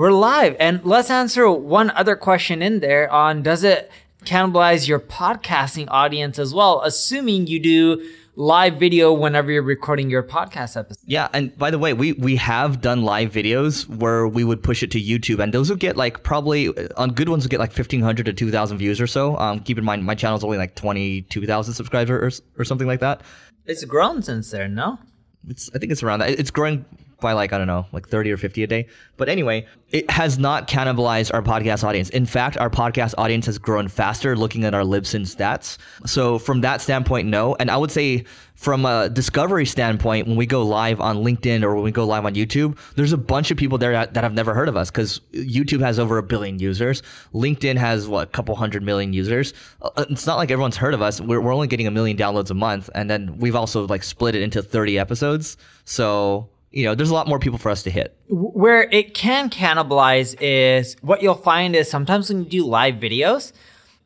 We're live, and let's answer one other question in there on does it cannibalize your podcasting audience as well, assuming you do live video whenever you're recording your podcast episode. Yeah, and by the way, we we have done live videos where we would push it to YouTube, and those would get like probably on good ones would get like fifteen hundred to two thousand views or so. Um, keep in mind my channel's only like twenty two thousand subscribers or, or something like that. It's grown since then, no? It's I think it's around that. It's growing by like I don't know, like 30 or 50 a day. But anyway, it has not cannibalized our podcast audience. In fact, our podcast audience has grown faster looking at our Libsyn stats. So from that standpoint, no. And I would say from a discovery standpoint, when we go live on LinkedIn or when we go live on YouTube, there's a bunch of people there that, that have never heard of us because YouTube has over a billion users. LinkedIn has what, a couple hundred million users. Uh, it's not like everyone's heard of us. We're, we're only getting a million downloads a month. And then we've also like split it into 30 episodes. So you know, there's a lot more people for us to hit. Where it can cannibalize is what you'll find is sometimes when you do live videos,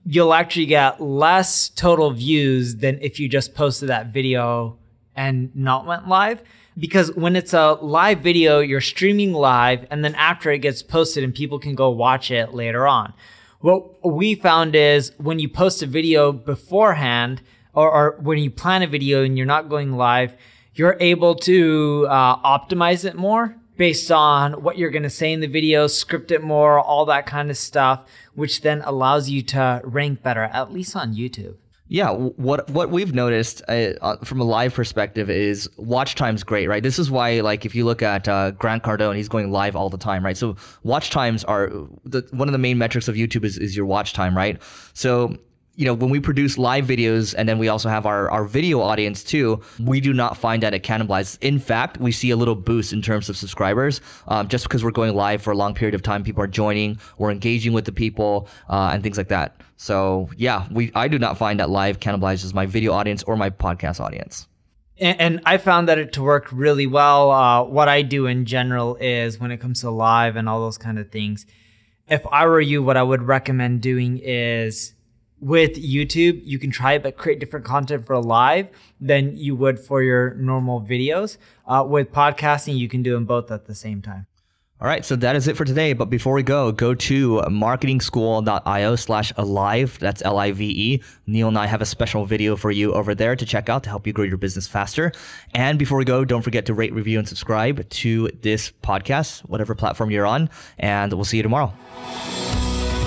you'll actually get less total views than if you just posted that video and not went live. Because when it's a live video, you're streaming live, and then after it gets posted and people can go watch it later on. What we found is when you post a video beforehand, or, or when you plan a video and you're not going live, you're able to uh, optimize it more based on what you're going to say in the video, script it more, all that kind of stuff, which then allows you to rank better, at least on YouTube. Yeah, what what we've noticed uh, uh, from a live perspective is watch time's great, right? This is why, like, if you look at uh, Grant Cardone, he's going live all the time, right? So watch times are the, one of the main metrics of YouTube is, is your watch time, right? So you know, when we produce live videos and then we also have our, our video audience too, we do not find that it cannibalizes. In fact, we see a little boost in terms of subscribers um, just because we're going live for a long period of time. People are joining, we're engaging with the people uh, and things like that. So yeah, we I do not find that live cannibalizes my video audience or my podcast audience. And, and I found that it to work really well. Uh, what I do in general is when it comes to live and all those kind of things, if I were you, what I would recommend doing is with YouTube, you can try it, but create different content for live than you would for your normal videos. Uh, with podcasting, you can do them both at the same time. All right, so that is it for today. But before we go, go to marketingschool.io slash alive. That's L I V E. Neil and I have a special video for you over there to check out to help you grow your business faster. And before we go, don't forget to rate, review, and subscribe to this podcast, whatever platform you're on. And we'll see you tomorrow.